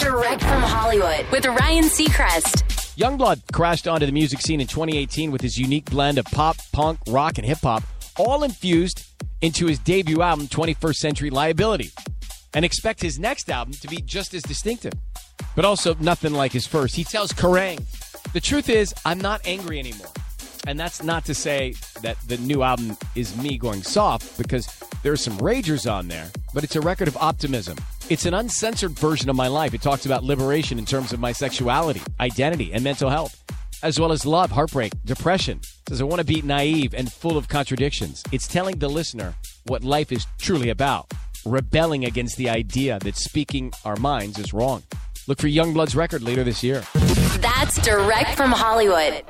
Direct from Hollywood with Ryan Seacrest. Yungblud crashed onto the music scene in 2018 with his unique blend of pop, punk, rock, and hip hop, all infused into his debut album, 21st Century Liability. And expect his next album to be just as distinctive, but also nothing like his first. He tells Kerrang! The truth is, I'm not angry anymore. And that's not to say that the new album is me going soft, because there's some ragers on there, but it's a record of optimism. It's an uncensored version of my life. It talks about liberation in terms of my sexuality, identity, and mental health, as well as love, heartbreak, depression. It says I want to be naive and full of contradictions. It's telling the listener what life is truly about, rebelling against the idea that speaking our minds is wrong. Look for Yungblud's record later this year. That's direct from Hollywood.